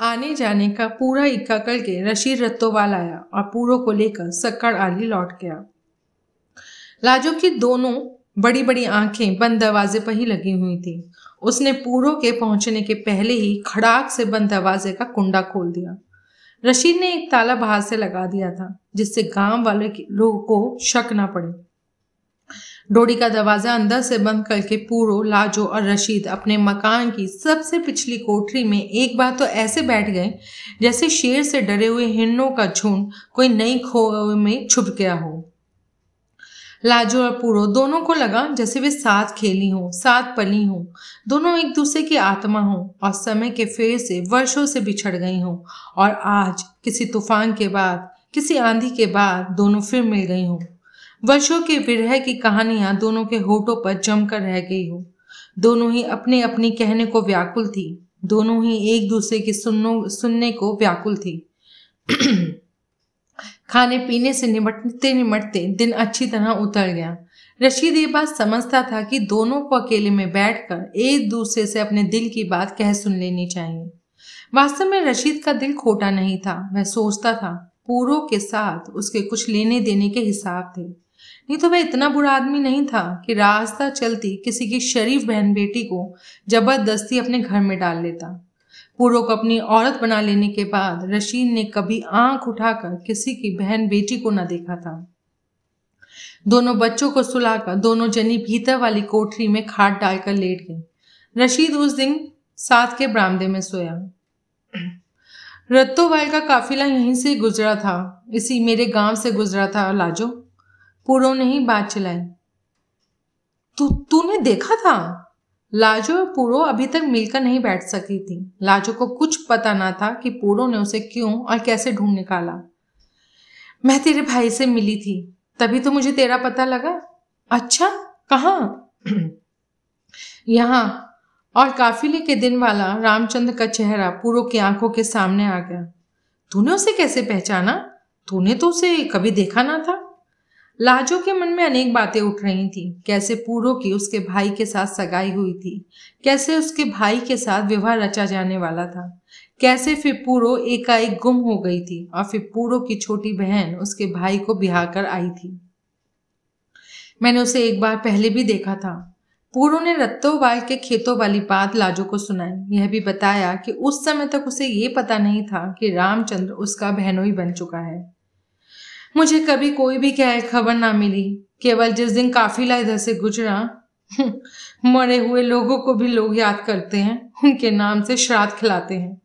आने जाने का पूरा इक्का करके रशीद रत्तोवाल आया और पूरो को लेकर सक्कड़ आली लौट गया। लाजो की दोनों बड़ी बड़ी आँखें बंद दरवाजे पर ही लगी हुई थी। उसने पूरो के पहुँचने के पहले ही खड़ाक से बंद दरवाजे का कुंडा खोल दिया। रशीद ने एक ताला बाहर से लगा दिया था, जिससे गाँव वाले लोगों को शक ना पड़े। डोडी का दरवाज़ा अंदर से बंद करके पूरो, लाजो और रशीद अपने मकान की सबसे पिछली कोठरी में एक बार तो ऐसे बैठ गए, जैसे शेर से डरे हुए हिरणों का झुंड कोई नई खो में छुप गया हो। लाजो और पूरो दोनों को लगा जैसे वे साथ खेली हों, साथ पली हों। दोनों एक दूसरे की आत्मा हों और समय के फेर से वर्षों से बिछड़ गई हों। और आज, किसी तूफ़ान के बाद, किसी आंधी के बाद दोनों फिर मिल गई हों। वर्षों के विरह की कहानियाँ दोनों के होठों पर जमकर रह गई हो। दोनों ही अपने अपने कहने को व्याकुल थी। दोनों ही एक दूसरे की सुननो सुनने को व्याकुल थी। खाने पीने से निमटते निमटते दिन अच्छी तरह उतर गया। रशीद ये बात समझता था कि दोनों को अकेले में बैठकर एक दूसरे से अपने दिल की बात कह सुन लेनी चाहिए। वास्तव में रशीद का दिल खोटा नहीं था। वह सोचता था, पूरों के साथ उसके कुछ लेने देने के हिसाब थे। नहीं तो वह इतना बुरा आदमी नहीं था कि रास्ता चलती किसी की शरीफ बहन बेटी को ज़बरदस्ती अपने घर में डाल लेता। पूरो को अपनी औरत बना लेने के बाद रशीद ने कभी आँख उठाकर किसी की बहन बेटी को न देखा था। दोनों बच्चों को सुलाकर दोनों जनी भीतर वाली कोठरी में खाट डालकर लेट गई। रशीद उस दिन साथ के बरामदे में सोया। रत्तो रत्तोवाल का काफिला यहीं से गुजरा था। इसी मेरे गाँव से गुजरा था। लाजो। पूरो ने ही बात चलाई तू, तूने देखा था? लाजो और पूरो अभी तक मिलकर नहीं बैठ सकी थी। लाजो को कुछ पता ना था कि पूरो ने उसे क्यों और कैसे ढूंढ निकाला। मैं तेरे भाई से मिली थी, तभी तो मुझे तेरा पता लगा। अच्छा कहाँ? यहाँ, और काफिले के दिन वाला रामचंद्र का चेहरा पूरो की आँखों के सामने आ गया। तूने उसे कैसे पहचाना? तूने तो उसे कभी देखा ना था। लाजो के मन में अनेक बातें उठ रही थी। कैसे पूरो की उसके भाई के साथ सगाई हुई थी। कैसे उसके भाई के साथ विवाह रचा जाने वाला था। कैसे फिर पूरो एकाएक गुम हो गई थी और फिर पूरो की छोटी बहन उसके भाई को बिहा कर आई थी। मैंने उसे एक बार पहले भी देखा था। पूरो ने रत्तोवाल के खेतों वाली बात लाजो को सुनाई। यह भी बताया कि उस समय तक उसे ये पता नहीं था कि रामचंद्र उसका बहनोई बन चुका है। मुझे कभी कोई भी क्या खबर ना मिली। केवल जिस दिन काफिला इधर से गुजरा मरे हुए लोगों को भी लोग याद करते हैं, उनके नाम से श्राद्ध खिलाते हैं।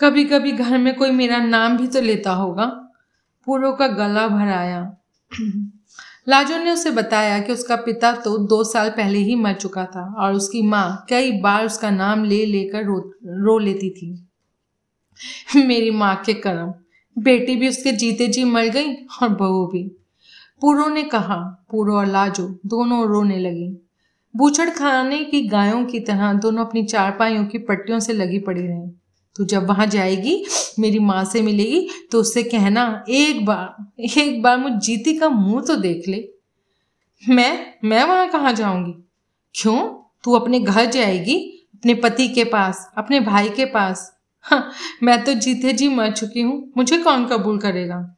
कभी कभी घर में कोई मेरा नाम भी तो लेता होगा। पूरो का गला भराया लाजो ने उसे बताया कि उसका पिता तो दो साल पहले ही मर चुका था और उसकी माँ कई बार उसका नाम ले लेकर रो रो लेती थी। मेरी माँ के कर्म। बेटी भी उसके जीते जी मर गई और बहू भी। पूरो ने कहा, पूरो और लाजो, दोनों रोने लगी। बूचड़ खाने की गायों की तरह दोनों अपनी चारपाइयों की पट्टियों से लगी पड़ी रही। तो जब वहाँ जाएगी, मेरी माँ से मिलेगी तो उससे कहना, एक बार एक बार मुझ जीती का मुँह तो देख ले। मैं मैं वहाँ कहाँ जाऊँगी? क्यों? तू अपने घर जाएगी, अपने पति के पास, अपने भाई के पास। हाँ, मैं तो जीते जी मर चुकी हूँ। मुझे कौन कबूल करेगा?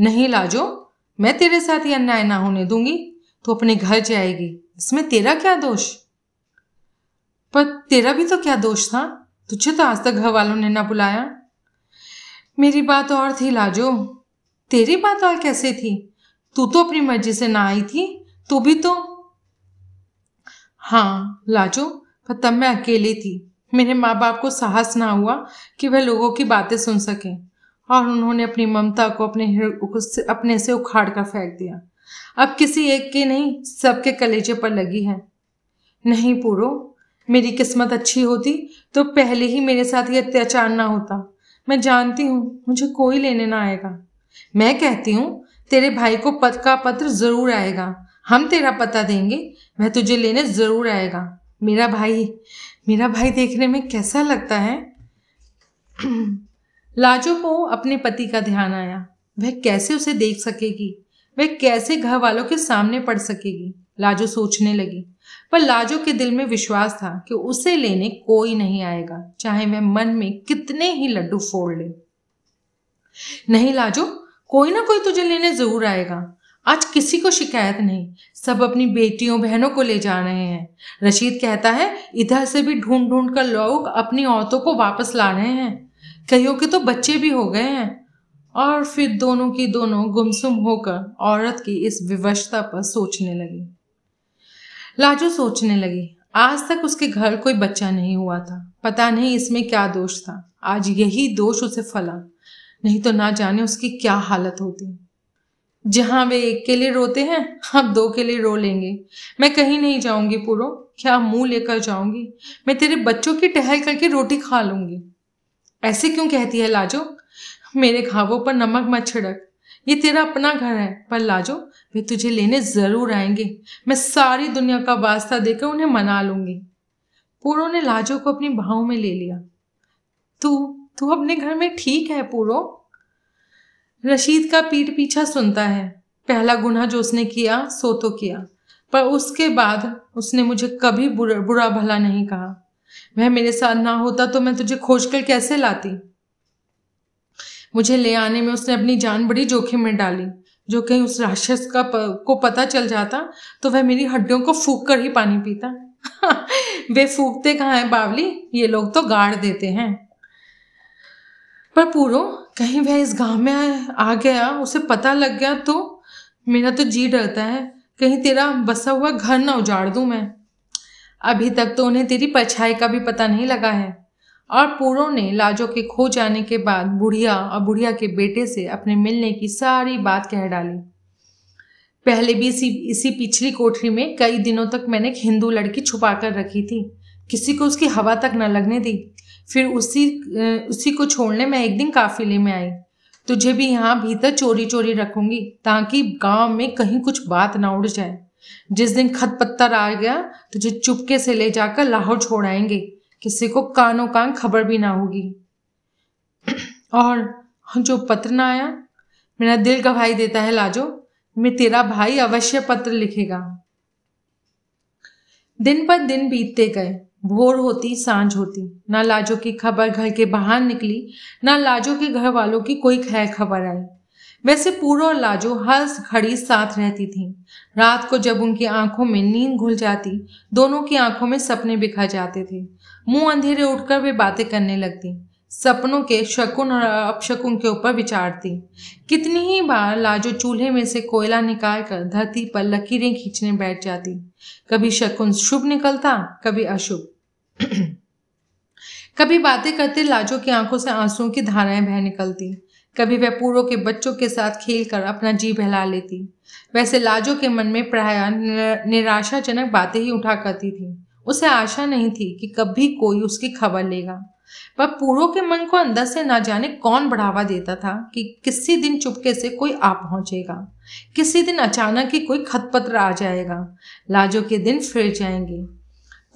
नहीं लाजो मैं तेरे साथ ही अन्याय ना होने दूँगी तो अपने घर जाएगी। इसमें तेरा क्या दोष? पर तेरा भी तो क्या दोष था? तुझे तो आज तक घर वालों ने ना बुलाया। मेरी बात और थी लाजो। तेरी बात और कैसे थी? तू तो अपनी मर्ज़ी से ना आई थी तू भी तो। हाँ लाजो पर तब मैं अकेली थी। मेरे माँ बाप को साहस ना हुआ कि वह लोगों की बातें सुन सकें और उन्होंने अपनी ममता को अपने अपने से उखाड़ कर फेंक दिया। अब किसी एक के नहीं, सबके कलेजे पर लगी है। नहीं पूरो, मेरी किस्मत अच्छी होती तो पहले ही मेरे साथ ये अत्याचार ना होता। मैं जानती हूँ, मुझे कोई लेने ना आएगा। मैं कहती हूँ, तेरे भाई को पद का पत्र ज़रूर आएगा। हम तेरा पता देंगे, वह तुझे लेने ज़रूर आएगा। मेरा भाई मेरा भाई देखने में कैसा लगता है? लाजो को अपने पति का ध्यान आया। वह कैसे उसे देख सकेगी? वह कैसे घर वालों के सामने पड़ सकेगी? लाजो सोचने लगी। पर लाजो के दिल में विश्वास था कि उसे लेने कोई नहीं आएगा, चाहे वह मन में कितने ही लड्डू फोड़ ले। नहीं लाजो, कोई ना कोई तुझे लेने ज़रूर आएगा। आज किसी को शिकायत नहीं। सब अपनी बेटियों, बहनों को ले जा रहे हैं। रशीद कहता है, इधर से भी ढूंढ ढूंढ कर लोग अपनी औरतों को वापस ला रहे हैं। कईयों के तो बच्चे भी हो गए हैं। और फिर दोनों की दोनों गुमसुम होकर औरत की इस विवशता पर सोचने लगी। लाजो सोचने लगी, आज तक उसके घर कोई बच्चा नहीं हुआ था। पता नहीं इसमें क्या दोष था। आज यही दोष उसे फला। नहीं तो ना जाने उसकी क्या हालत होती। जहाँ वे एक के लिए रोते हैं अब दो के लिए रो लेंगे। मैं कहीं नहीं जाऊँगी पूरो क्या मुँह लेकर जाऊँगी? मैं तेरे बच्चों की टहल करके रोटी खा लूँगी। ऐसे क्यों कहती है लाजो? मेरे घावों पर नमक मत छिड़क। ये तेरा अपना घर है, पर लाजो, वे तुझे लेने ज़रूर आएँगे। मैं सारी दुनिया का वास्ता देकर उन्हें मना लूँगी। पूरो ने लाजो को अपनी बाहों में ले लिया। तू तू अपने घर में ठीक है पूरो रशीद का पीठ पीछा सुनता है। पहला गुनाह जो उसने किया सो तो किया। पर उसके बाद उसने मुझे कभी बुरा, बुरा भला नहीं कहा। वह मेरे साथ ना होता तो मैं तुझे खोज कर कैसे लाती? मुझे ले आने में उसने अपनी जान बड़ी जोखिम में डाली। जो कहीं उस राक्षस का प, को पता चल जाता तो वह मेरी हड्डियों को फूक कर ही पानी पीता। वे फूकते कहाँ हैं बावली? ये लोग तो गाड़ देते हैं। पर पूरो कहीं वह इस गाँव में आ गया, उसे पता लग गया तो मेरा तो जी डरता है। कहीं तेरा बसा हुआ घर ना उजाड़ दूँ मैं। अभी तक तो उन्हें तेरी परछाई का भी पता नहीं लगा है। और पूरो ने लाजो के खो जाने के बाद बुढ़िया और बुढ़िया के बेटे से अपने मिलने की सारी बात कह डाली। पहले भी इसी इसी पिछली कोठरी में कई दिनों तक मैंने एक हिंदू लड़की छुपा कर रखी थी। किसी को उसकी हवा तक न लगने दी। फिर उसी उसी को छोड़ने मैं एक दिन काफिले में आई। तुझे भी यहाँ भीतर चोरी चोरी रखूँगी ताकि गाँव में कहीं कुछ बात ना उड़ जाए। जिस दिन खत पत्थर आ गया, तुझे चुपके से ले जाकर लाहौर छोड़ आएँगे। किसी को कानो कान खबर भी ना होगी। और जो पत्र ना आया, मेरा दिल गवाही देता है, लाजो, मैं तेरा भाई अवश्य पत्र लिखेगा। दिन पर दिन बीतते गए। भोर होती, साँझ होती। ना लाजो की खबर घर के बाहर निकली, ना लाजो के घर वालों की कोई खैर खबर आई। वैसे पूरा और लाजो हर घड़ी साथ रहती थी। रात को जब उनकी आँखों में नींद घुल जाती, दोनों की आँखों में सपने बिखर जाते थे। मुँह अंधेरे उठकर वे बातें करने लगती। सपनों के शकुन और अपशकुन के ऊपर विचारती। कितनी ही बार लाजो चूल्हे में से कोयला निकाल कर धरती पर लकीरें खींचने बैठ जाती। कभी शकुन शुभ निकलता, कभी अशुभ। कभी बातें करते लाजो की आँखों से आंसुओं की धाराएँ बह निकलती। कभी वह पूर्व के बच्चों के साथ खेलकर अपना जी बहला लेती। वैसे लाजो के मन में प्राय निराशाजनक बातें ही उठा करती थी। उसे आशा नहीं थी कि कभी कोई उसकी खबर लेगा। पर पूर्व के मन को अंदर से ना जाने कौन बढ़ावा देता था कि किसी दिन चुपके से कोई आ पहुंचेगा। किसी दिन अचानक ही कोई खतपत्र आ जाएगा। लाजो के दिन फिर जाएँगे।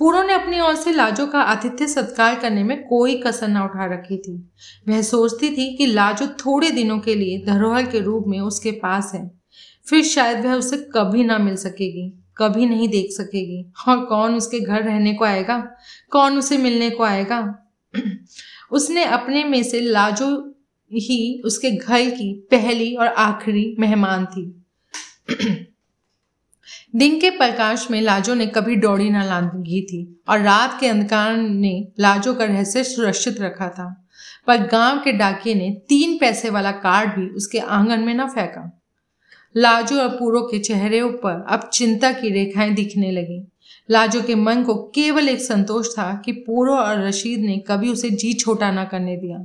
पूरो ने अपनी ओर से लाजो का आतिथ्य सत्कार करने में कोई कसर न उठा रखी थी। वह सोचती थी कि लाजो थोड़े दिनों के लिए धरोहर के रूप में उसके पास है। फिर शायद वह उसे कभी ना मिल सकेगी, कभी नहीं देख सकेगी। और कौन उसके घर रहने को आएगा? कौन उसे मिलने को आएगा? उसने अपने में से लाजो ही उसके घर की पहली और आखिरी मेहमान थी। दिन के प्रकाश में लाजो ने कभी दौड़ी न लांगी थी और रात के अंधकार ने लाजो का रहस्य सुरक्षित रखा था। पर गाँव के डाकिए ने तीन पैसे वाला कार्ड भी उसके आँगन में न फेंका। लाजो और पूरो के चेहरे पर अब चिंता की रेखाएँ दिखने लगी। लाजो के मन को केवल एक संतोष था कि पूरो और रशीद ने कभी उसे जी छोटा ना करने दिया।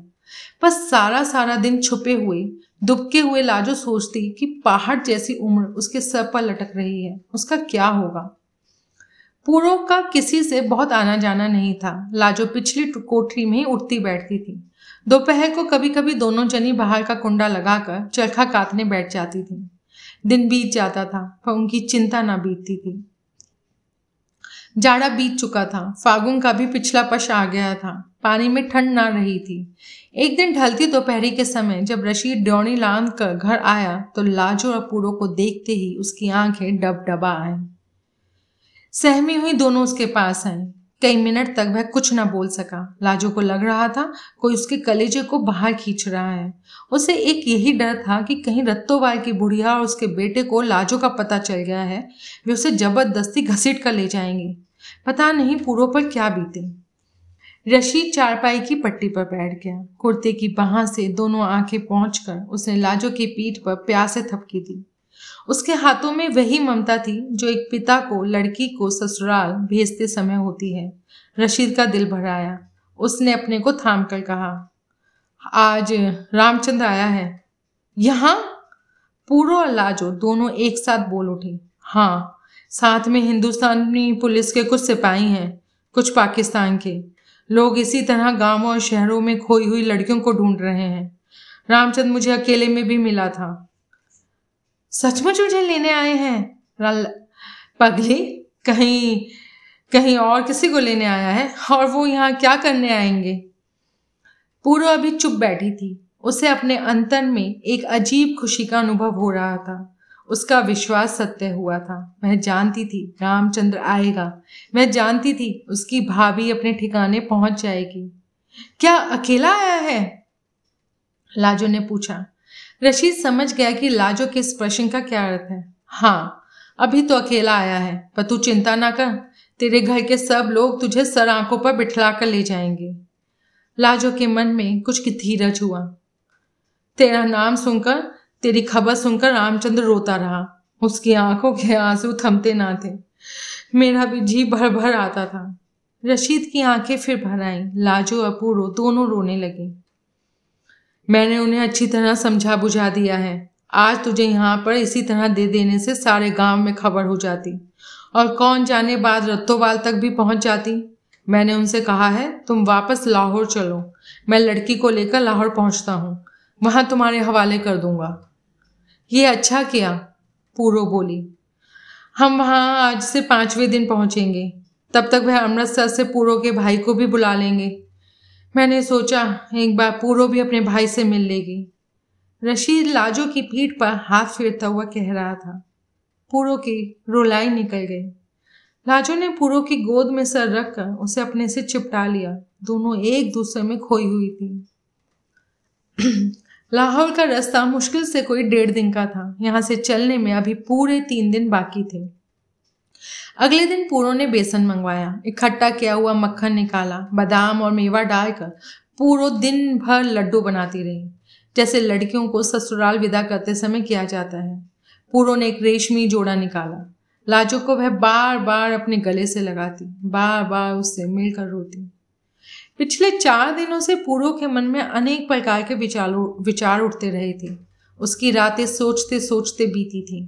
बस सारा सारा दिन छुपे हुए दुबके हुए लाजो सोचती कि पहाड़ जैसी उम्र उसके सर पर लटक रही है। उसका क्या होगा? पूर्व का किसी से बहुत आना जाना नहीं था। लाजो पिछली कोठरी में ही उठती बैठती थी। दोपहर को कभी कभी दोनों जनी बाहर का कुंडा लगाकर चरखा काटने बैठ जाती थी। दिन बीत जाता था, पर उनकी चिंता ना बीतती थी। जाड़ा बीत चुका था, फागुन का भी पिछला पश आ गया था। पानी में ठंड ना रही थी। एक दिन ढलती दोपहरी के समय जब रशीद ड्योणी लांद कर घर आया तो लाजो और पूरो को देखते ही उसकी आँखें डब डबा आई। सहमी हुई दोनों उसके पास आई। कई मिनट तक वह कुछ ना बोल सका। लाजो को लग रहा था, कोई उसके कलेजे को बाहर खींच रहा है। उसे एक यही डर था कि कहीं रत्तोवाल की बुढ़िया और उसके बेटे को लाजो का पता चल गया है, वे उसे ज़बरदस्ती घसीट कर ले जाएँगे। पता नहीं पूरों पर क्या बीते। रशीद चारपाई की पट्टी पर बैठ गया। कुर्ते की बाह से दोनों आँखें पहुंचकर उसने लाजो की पीठ पर प्यासे थपकी दी। उसके हाथों में वही ममता थी जो एक पिता को, लड़की को ससुराल भेजते समय होती है। रशीद का दिल भर आया उसने अपने को थाम कर कहा, आज रामचंद्र आया है। यहाँ? पूरो और लाजो दोनों एक साथ बोल उठे। हाँ साथ में हिंदुस्तानी पुलिस के कुछ सिपाही हैं, कुछ पाकिस्तान के। लोग इसी तरह गाँवों और शहरों में खोई हुई लड़कियों को ढूंढ रहे हैं। रामचंद्र मुझे अकेले में भी मिला था। सचमुच मुझे लेने आए हैं? पगली, कहीं कहीं और किसी को लेने आया है? और वो यहाँ क्या करने आएँगे? पूरा अभी चुप बैठी थी। उसे अपने अंतर में एक अजीब खुशी का अनुभव हो रहा था। उसका विश्वास सत्य हुआ था। वह जानती थी, रामचंद्र आएगा। वह जानती थी, उसकी भाभी अपने ठिकाने पहुँच जाएगी। क्या अकेला आया है? लाजो ने पूछा। रशीद समझ गया कि लाजो के इस प्रश्न का क्या अर्थ है। हाँ अभी तो अकेला आया है, पर तू चिंता ना कर। तेरे घर के सब लोग तुझे सर आँखों पर बिठला कर ले जाएँगे। लाजो के मन में कुछ धीरज हुआ। तेरा नाम सुनकर तेरी खबर सुनकर रामचंद्र रोता रहा। उसकी आँखों के आँसू थमते ना थे। मेरा भी जी भर भर आता था। रशीद की आँखें फिर भर आई। लाजो अपूरो दोनों रोने लगे। मैंने उन्हें अच्छी तरह समझा बुझा दिया है। आज तुझे यहाँ पर इसी तरह दे देने से सारे गाँव में खबर हो जाती। और कौन जाने बाद रत्तोवाल तक भी पहुँच जाती? मैंने उनसे कहा है, तुम वापस लाहौर चलो। मैं लड़की को लेकर लाहौर पहुँचता हूँ। वहाँ तुम्हारे हवाले कर दूँगा। ये अच्छा किया पूरो बोली। हम वहाँ आज से पाँचवें दिन पहुँचेंगे। तब तक वह अमृतसर से पूरो के भाई को भी बुला लेंगे। मैंने सोचा, एक बार पूरो भी अपने भाई से मिल लेगी। रशीद लाजो की पीठ पर हाथ फेरता हुआ कह रहा था। पूरो की रोलाई निकल गई। लाजो ने पूरो की गोद में सर रखकर उसे अपने से चिपटा लिया। दोनों एक दूसरे में खोई हुई थी। लाहौर का रास्ता मुश्किल से कोई डेढ़ दिन का था। यहाँ से चलने में अभी पूरे तीन दिन बाकी थे। अगले दिन पूरो ने बेसन मंगवाया, इकट्ठा किया हुआ मक्खन निकाला, बादाम और मेवा डालकर पूरो दिन भर लड्डू बनाती रही, जैसे लड़कियों को ससुराल विदा करते समय किया जाता है। पूरो ने एक रेशमी जोड़ा निकाला। लाजो को वह बार बार अपने गले से लगाती बार बार उससे मिलकर रोती। पिछले चार दिनों से पूर्व के मन में अनेक प्रकार के विचार विचार उठते रहे थे। उसकी रातें सोचते सोचते बीती थी।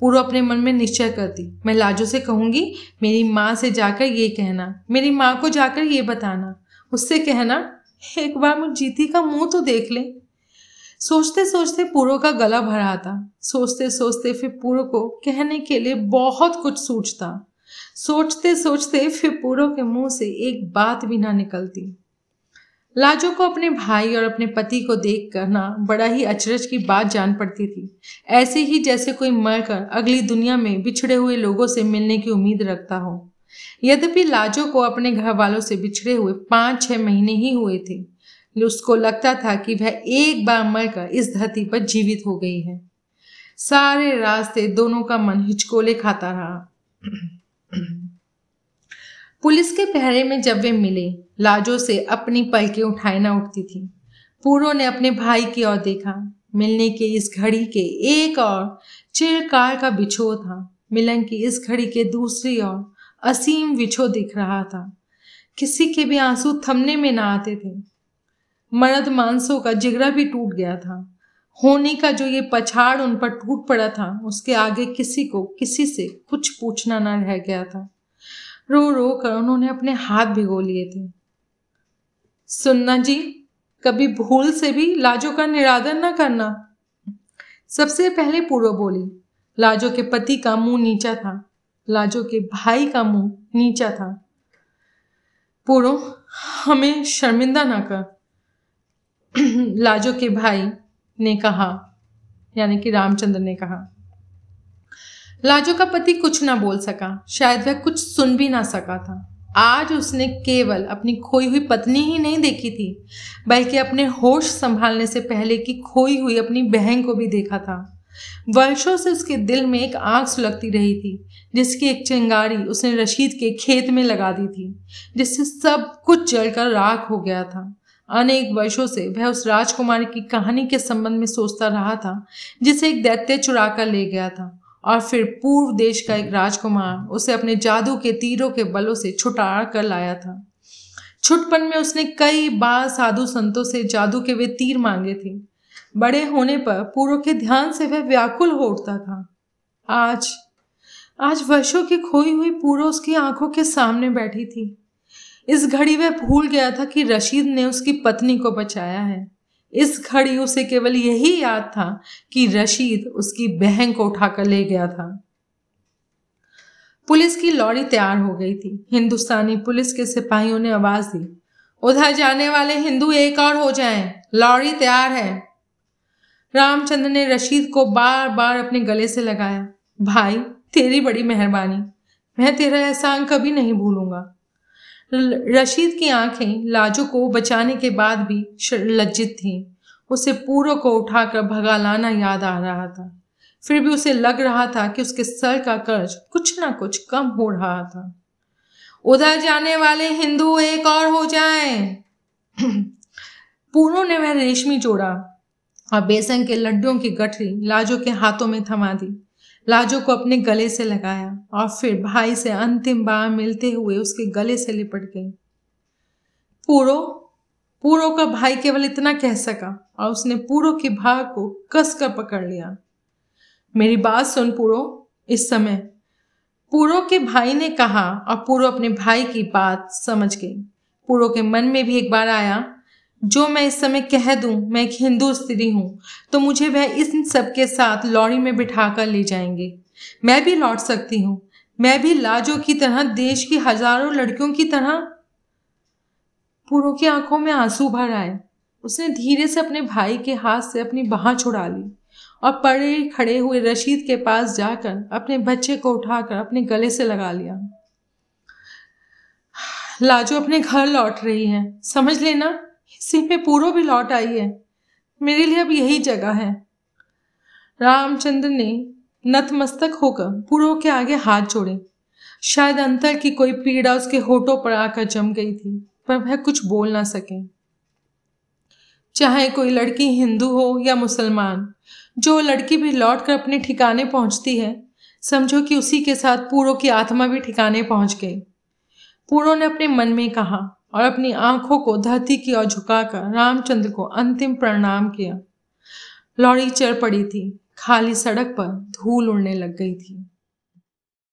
पूरा अपने मन में निश्चय करती, मैं लाजो से कहूँगी, मेरी माँ से जाकर ये कहना, मेरी माँ को जाकर ये बताना, उससे कहना, एक बार मुझ जीती का मुँह तो देख ले। सोचते सोचते पूर्व का गला भरा था सोचते सोचते फिर पूर्व को कहने के लिए बहुत कुछ सोचता सोचते सोचते फिर पूरो के मुँह से एक बात भी ना निकलती। लाजो को अपने भाई और अपने पति को देख करना बड़ा ही अचरज की बात जान पड़ती थी। ऐसे ही जैसे कोई मरकर अगली दुनिया में बिछड़े हुए लोगों से मिलने की उम्मीद रखता हो। यद्यपि लाजो को अपने घर वालों से बिछड़े हुए पाँच छः महीने ही हुए थे, उसको लगता था कि वह एक बार मरकर इस धरती पर जीवित हो गई है। सारे रास्ते दोनों का मन हिचकोले खाता रहा। पुलिस के पहरे में जब वे मिले, लाजो से अपनी पलकें उठाए ना उठती थी। पूरो ने अपने भाई की ओर देखा। मिलने की इस घड़ी के एक और चिरकार का बिछो था। मिलन की इस घड़ी के दूसरी ओर असीम बिछो दिख रहा था। किसी के भी आँसू थमने में ना आते थे। मर्द मांसों का जिगरा भी टूट गया था। होने का जो ये पछाड़ उन पर टूट पड़ा था, उसके आगे किसी को, किसी से कुछ पूछना ना रह गया था। रो रो कर उन्होंने अपने हाथ भिगो लिए थे। सुनना जी, कभी भूल से भी लाजो का निरादर न करना। सबसे पहले पूर्व बोली, लाजो के पति का मुँह नीचा था, लाजो के भाई का मुँह नीचा था। पूरो हमें शर्मिंदा ना कर। लाजो के भाई ने कहा, यानी कि रामचंद्र ने कहा। लाजो का पति कुछ ना बोल सका, शायद वह कुछ सुन भी ना सका था। आज उसने केवल अपनी खोई हुई पत्नी ही नहीं देखी थी, बल्कि अपने होश संभालने से पहले की खोई हुई अपनी बहन को भी देखा था। वर्षों से उसके दिल में एक आग सुलगती रही थी, जिसकी एक चिंगारी उसने रशीद के खेत में लगा दी थी, जिससे सब कुछ जलकर राख हो गया था। अनेक वर्षों से वह उस राजकुमारी की कहानी के संबंध में सोचता रहा था, जिसे एक दैत्य चुरा कर ले गया था और फिर पूर्व देश का एक राजकुमार उसे अपने जादू के तीरों के बलों से छुटा कर लाया था। छुटपन में उसने कई बार साधु संतों से जादू के वे तीर मांगे थे। बड़े होने पर पूर्व के ध्यान से वह व्याकुल हो उठता था। आज आज वर्षों की खोई हुई पूर्व उसकी आँखों के सामने बैठी थी। इस घड़ी वह भूल गया था कि रशीद ने उसकी पत्नी को बचाया है। इस घड़ी उसे केवल यही याद था कि रशीद उसकी बहन को उठाकर ले गया था। पुलिस की लॉरी तैयार हो गई थी। हिंदुस्तानी पुलिस के सिपाहियों ने आवाज़ दी उधर जाने वाले हिंदू एक और हो जाएँ, लॉरी तैयार है। रामचंद्र ने रशीद को बार बार अपने गले से लगाया भाई तेरी बड़ी मेहरबानी। मैं तेरा एहसान कभी नहीं भूलूँगा। रशीद की आँखें लाजो को बचाने के बाद भी लज्जित थीं। उसे पूरो को उठाकर भगा लाना याद आ रहा था। फिर भी उसे लग रहा था कि उसके सर का कर्ज कुछ ना कुछ कम हो रहा था। उधर जाने वाले हिंदू एक और हो जाएँ। पूरो ने वह रेशमी जोड़ा और बेसन के लड्डुओं की गठरी लाजो के हाथों में थमा दी। लाजो को अपने गले से लगाया और फिर भाई से अंतिम बार मिलते हुए उसके गले से लिपट गई। पूरो पूरो का भाई केवल इतना कह सका और उसने पूरो की भाग को कस कर पकड़ लिया। मेरी बात सुन पूरो, इस समय पूरो के भाई ने कहा और पूरो अपने भाई की बात समझ गई। पूरो के मन में भी एक बार आया जो मैं इस समय कह दूँ, मैं एक हिंदू स्त्री हूँ तो मुझे वह इस सब के साथ लॉरी में बिठा कर ले जाएँगे। मैं भी लौट सकती हूँ। मैं भी लाजो की तरह, देश की हज़ारों लड़कियों की तरह पूरों की आँखों में आँसू भर आए। उसने धीरे से अपने भाई के हाथ से अपनी बाह छुड़ा ली और पड़े खड़े हुए रशीद के पास जाकर अपने बच्चे को उठाकर अपने गले से लगा लिया। लाजो अपने घर लौट रही है। समझ लेना में पूरो भी लौट आई है। मेरे लिए अब यही जगह है। रामचंद्र ने नतमस्तक होकर पूरो के आगे हाथ जोड़े। शायद अंतर की कोई पीड़ा उसके होठों पर आकर जम गई थी, पर वह कुछ बोल ना सके। चाहे कोई लड़की हिंदू हो या मुसलमान, जो लड़की भी लौट कर अपने ठिकाने पहुँचती है, समझो कि उसी के साथ पूरो की आत्मा भी ठिकाने पहुँच गई। पूरो ने अपने मन में कहा और अपनी आँखों को धरती की ओर झुकाकर रामचंद्र को अंतिम प्रणाम किया। लॉरी चढ़ पड़ी थी। खाली सड़क पर धूल उड़ने लग गई थी।